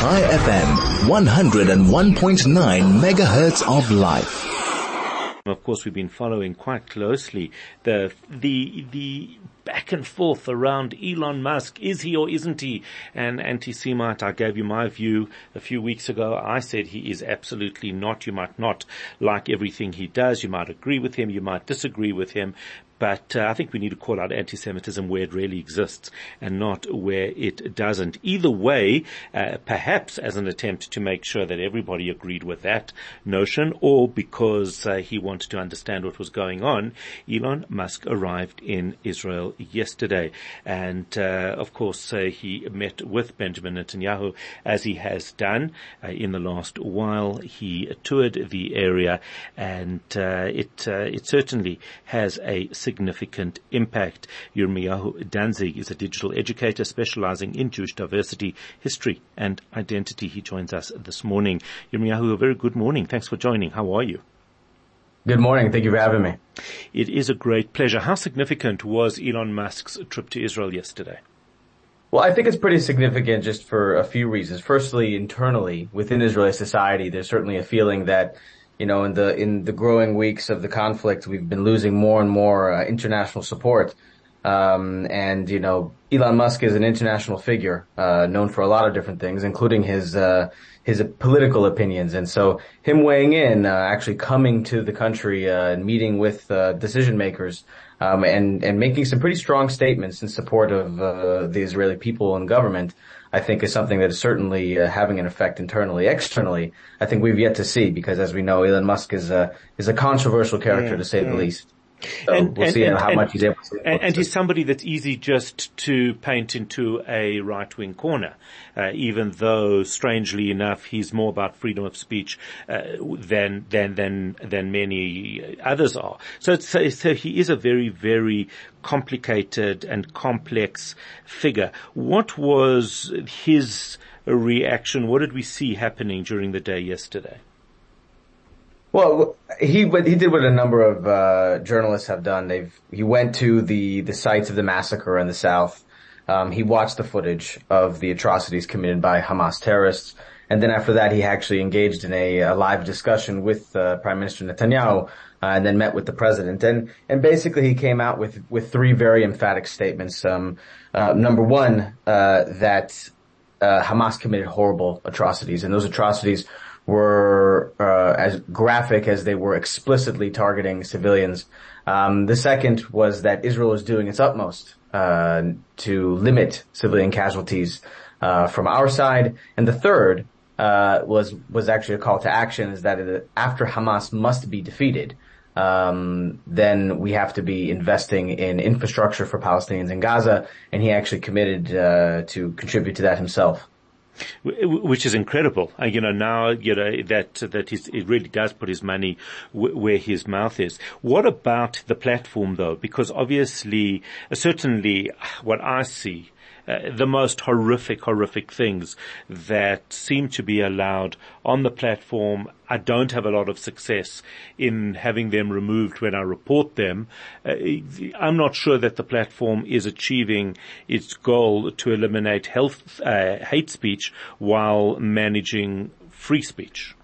Chai FM, 101.9 megahertz of life. Of course, we've been following quite closely the the the back and forth around Elon Musk. Is he or isn't he an anti-Semite? I gave you my view a few weeks ago. I said he is absolutely not. You might not like everything he does. You might agree with him. You might disagree with him. But uh, I think we need to call out anti-Semitism where it really exists and not where it doesn't. Either way, uh, perhaps as an attempt to make sure that everybody agreed with that notion or because uh, he wanted to understand what was going on, Elon Musk arrived in Israel yesterday. And uh, of course, uh, he met with Benjamin Netanyahu as he has done uh, in the last while. He toured the area and it, it certainly has a significant impact. Yirmiyahu Danzig is a digital educator specializing in Jewish diversity, history and identity. He joins us this morning. Yirmiyahu, a very good morning. Thanks for joining. How are you? Good morning. Thank you for having me. It is a great pleasure. How significant was Elon Musk's trip to Israel yesterday? Well, I think it's pretty significant just for a few reasons. Firstly, internally within Israeli society, there's certainly a feeling that you know, in the in the growing weeks of the conflict, we've been losing more and more uh, international support. Um, and you know, Elon Musk is an international figure, uh, known for a lot of different things, including his uh, his political opinions. And so, him weighing in, uh, actually coming to the country uh, and meeting with uh, decision makers, um, and and making some pretty strong statements in support of the Israeli people and government. I think is something that is certainly uh, having an effect internally. Externally, I think we've yet to see because as we know, Elon Musk is a, is a controversial character yeah, to say yeah. the least. So and, we'll and, see and, how much he's able to. And, and he's somebody that's easy just to paint into a right-wing corner, uh, even though, strangely enough, he's more about freedom of speech uh, than than than than many others are. So, so, so he is a very very complicated and complex figure. What was his reaction? What did we see happening during the day yesterday? Well, he he did what a number of uh, journalists have done. They've he went to the the sites of the massacre in the south. Um, he watched the footage of the atrocities committed by Hamas terrorists, and then after that, he actually engaged in a, a live discussion with uh, Prime Minister Netanyahu, uh, and then met with the president. And and basically, he came out with with three very emphatic statements. Um, uh, number one, uh, that uh, Hamas committed horrible atrocities, and those atrocities were uh, as graphic as they were explicitly targeting civilians. Um, the second was that Israel is doing its utmost uh, to limit civilian casualties uh, from our side, and the third uh, was was actually a call to action: is that after Hamas must be defeated, um, then we have to be investing in infrastructure for Palestinians in Gaza, and he actually committed uh, to contribute to that himself which is incredible. Uh, you know, now, you know, that, that it really does put his money w- where his mouth is. What about the platform though? Because obviously, uh, certainly what I see uh, the most horrific, horrific things that seem to be allowed on the platform. I don't have a lot of success in having them removed when I report them. Uh, I'm not sure that the platform is achieving its goal to eliminate health, uh, hate speech while managing free speech.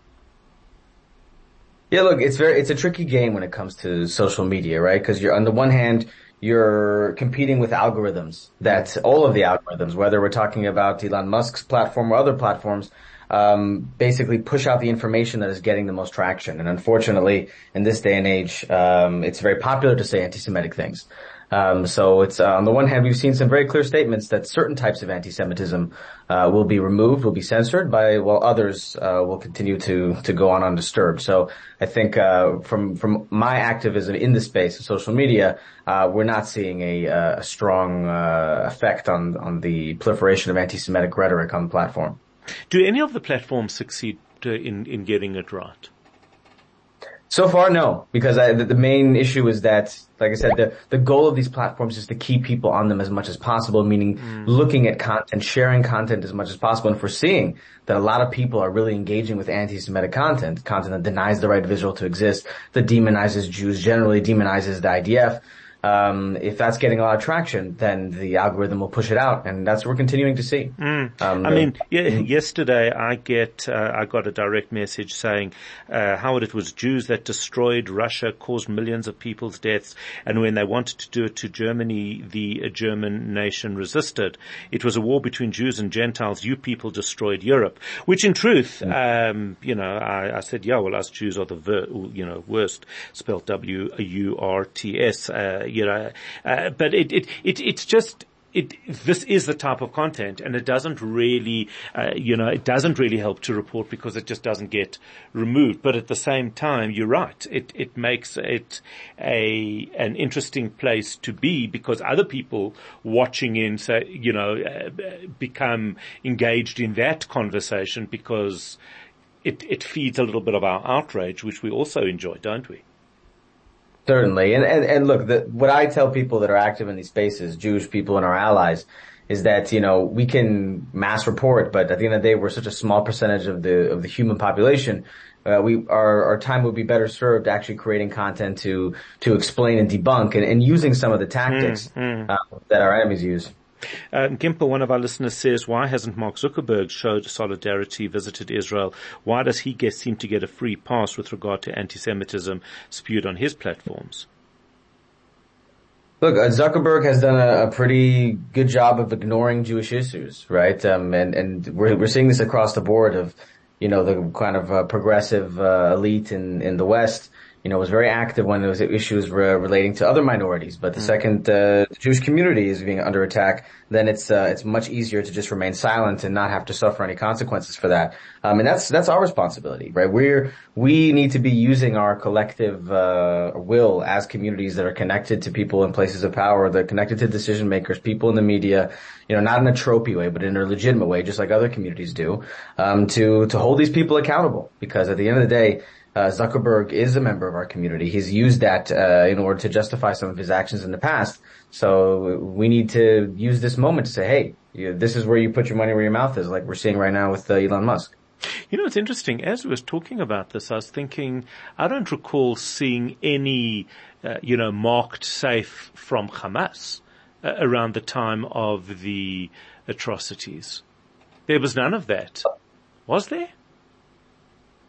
Yeah, look, it's very, it's a tricky game when it comes to social media, right? Cause you're on the one hand, you're competing with algorithms that all of the algorithms, whether we're talking about Elon Musk's platform or other platforms, um, basically push out the information that is getting the most traction. And unfortunately, in this day and age, um, it's very popular to say anti-Semitic things. Um, so it's uh, on the one hand, we've seen some very clear statements that certain types of anti-Semitism uh, will be removed, will be censored, by while others uh, will continue to to go on undisturbed. So I think uh, from from my activism in the space of social media, uh, we're not seeing a, uh, a strong effect on on the proliferation of anti-Semitic rhetoric on the platform. Do any of the platforms succeed in in getting it right? So far, no, because I, the, the, main issue is that, like I said, the, the goal of these platforms is to keep people on them as much as possible, meaning mm. looking at content, sharing content as much as possible, and foreseeing that a lot of people are really engaging with anti-Semitic content, content that denies the right of Israel to exist, that demonizes Jews, generally demonizes the IDF. Um, if that's getting a lot of traction, then the algorithm will push it out, and that's what we're continuing to see. Mm. Um, I mean, yesterday I get uh, I got a direct message saying uh, how it was Jews that destroyed Russia, caused millions of people's deaths, and when they wanted to do it to Germany, the German nation resisted. It was a war between Jews and Gentiles. You people destroyed Europe, which in truth, mm. um, you know, I, I, said, yeah, well, us Jews are the ver- you know worst, spelled W U R T S. You know, uh, but it, it, it, it's just, it, this is the type of content and it doesn't really, uh, you know, it doesn't really help to report because it just doesn't get removed. But at the same time, you're right. It, it makes it a, an interesting place to be because other people watching in, say, you know, uh, become engaged in that conversation because it, it feeds a little bit of our outrage, which we also enjoy, don't we? Certainly. And, and, and look, the, what I tell people that are active in these spaces, Jewish people and our allies, is that, you know, we can mass report, but at the end of the day, we're such a small percentage of the, of the human population. Uh, we, our, our time would be better served actually creating content to, to explain and debunk and, and using some of the tactics mm, mm. Uh, that our enemies use. Uh, Gimper, one of our listeners says, why hasn't Mark Zuckerberg showed solidarity, visited Israel? Why does he get, seem to get a free pass with regard to anti-Semitism spewed on his platforms? Look, uh, Zuckerberg has done a, a, pretty good job of ignoring Jewish issues, right? Um, and, and we're, we're seeing this across the board of, you know, the kind of uh, progressive uh, elite in, in the West you know, was very active when there was issues re- relating to other minorities. But the mm. second uh, the Jewish community is being under attack, then it's uh, it's much easier to just remain silent and not have to suffer any consequences for that. Um, and that's that's our responsibility, right? We're we need to be using our collective uh, will as communities that are connected to people in places of power, that are connected to decision makers, people in the media. You know, not in a tropey way, but in a legitimate way, just like other communities do, um, to to hold these people accountable. Because at the end of the day uh, Zuckerberg is a member of our community. He's used that uh, in order to justify some of his actions in the past. So we need to use this moment to say, hey, you, this is where you put your money where your mouth is, like we're seeing right now with uh, Elon Musk. You know, it's interesting. As we was talking about this, I was thinking, I don't recall seeing any, uh, you know, marked safe from Hamas uh, around the time of the atrocities. There was none of that. Was there?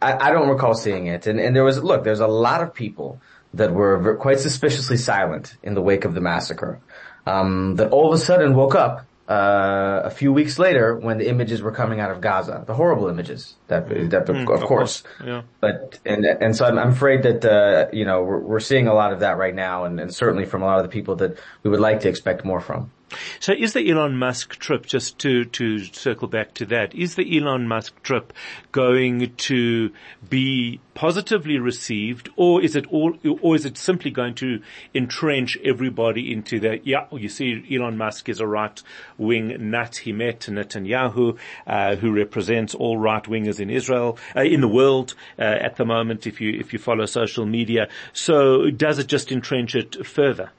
I, I don't recall seeing it. And, and there was, look, there's a lot of people that were quite suspiciously silent in the wake of the massacre. Um, that all of a sudden woke up uh, a few weeks later when the images were coming out of Gaza, the horrible images that, that mm, of, of, course. Yeah. But and and so I'm, I'm afraid that uh, you know we're, we're seeing a lot of that right now, and, and certainly from a lot of the people that we would like to expect more from. So is the Elon Musk trip, just to, to circle back to that, is the Elon Musk trip going to be positively received or is it all, or is it simply going to entrench everybody into the, yeah, you see Elon Musk is a right wing nut. He met Netanyahu, uh, who represents all right wingers in Israel, uh, in the world, uh, at the moment if you, if you follow social media. So does it just entrench it further?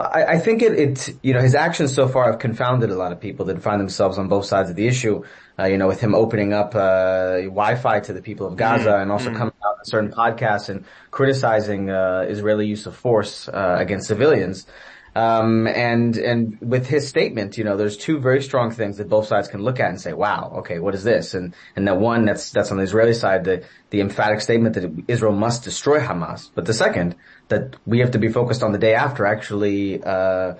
I, I think it, it, you know, his actions so far have confounded a lot of people that find themselves on both sides of the issue. Uh, you know, with him opening up uh, Wi-Fi to the people of Gaza mm and also mm coming certain podcasts and criticizing uh, Israeli use of force uh, against civilians. Um, and, and with his statement, you know, there's two very strong things that both sides can look at and say, wow, okay, what is this? And, and that one, that's, that's on the Israeli side, the, the emphatic statement that Israel must destroy Hamas. But the second, that we have to be focused on the day after actually, uh,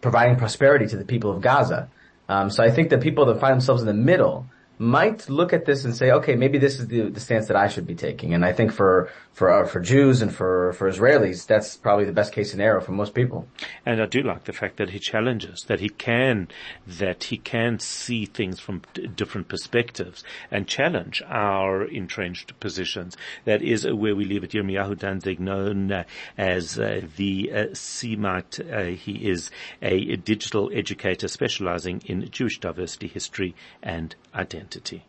providing prosperity to the people of Gaza. Um, so I think that people that find themselves in the middle, might look at this and say, okay, maybe this is the, the stance that I should be taking. And I think for for uh, for Jews and for for Israelis, that's probably the best case scenario for most people. And I do like the fact that he challenges that he can that he can see things from d- different perspectives and challenge our entrenched positions. That is where we leave it. Yirmiyahu Danzig, known uh, as uh, the uh, uh, he is a digital educator specializing in Jewish diversity, history, and identity.